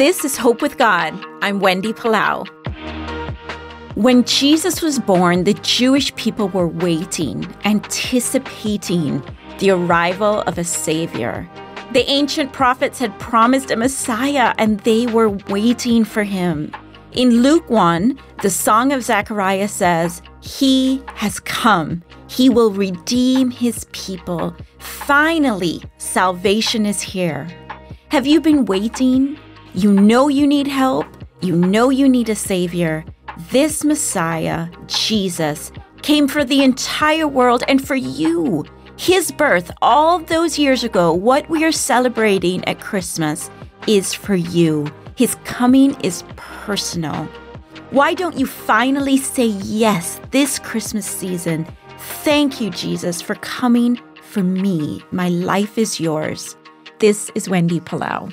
This is Hope with God. I'm Wendy Palau. When Jesus was born, the Jewish people were waiting, anticipating the arrival of a Savior. The ancient prophets had promised a Messiah, and they were waiting for him. In Luke 1, the Song of Zechariah says, He has come. He will redeem his people. Finally, salvation is here. Have you been waiting? You know you need help. You know you need a Savior. This Messiah, Jesus, came for the entire world and for you. His birth all those years ago, what we are celebrating at Christmas, is for you. His coming is personal. Why don't you finally say yes this Christmas season? Thank you, Jesus, for coming for me. My life is yours. This is Wendy Palau.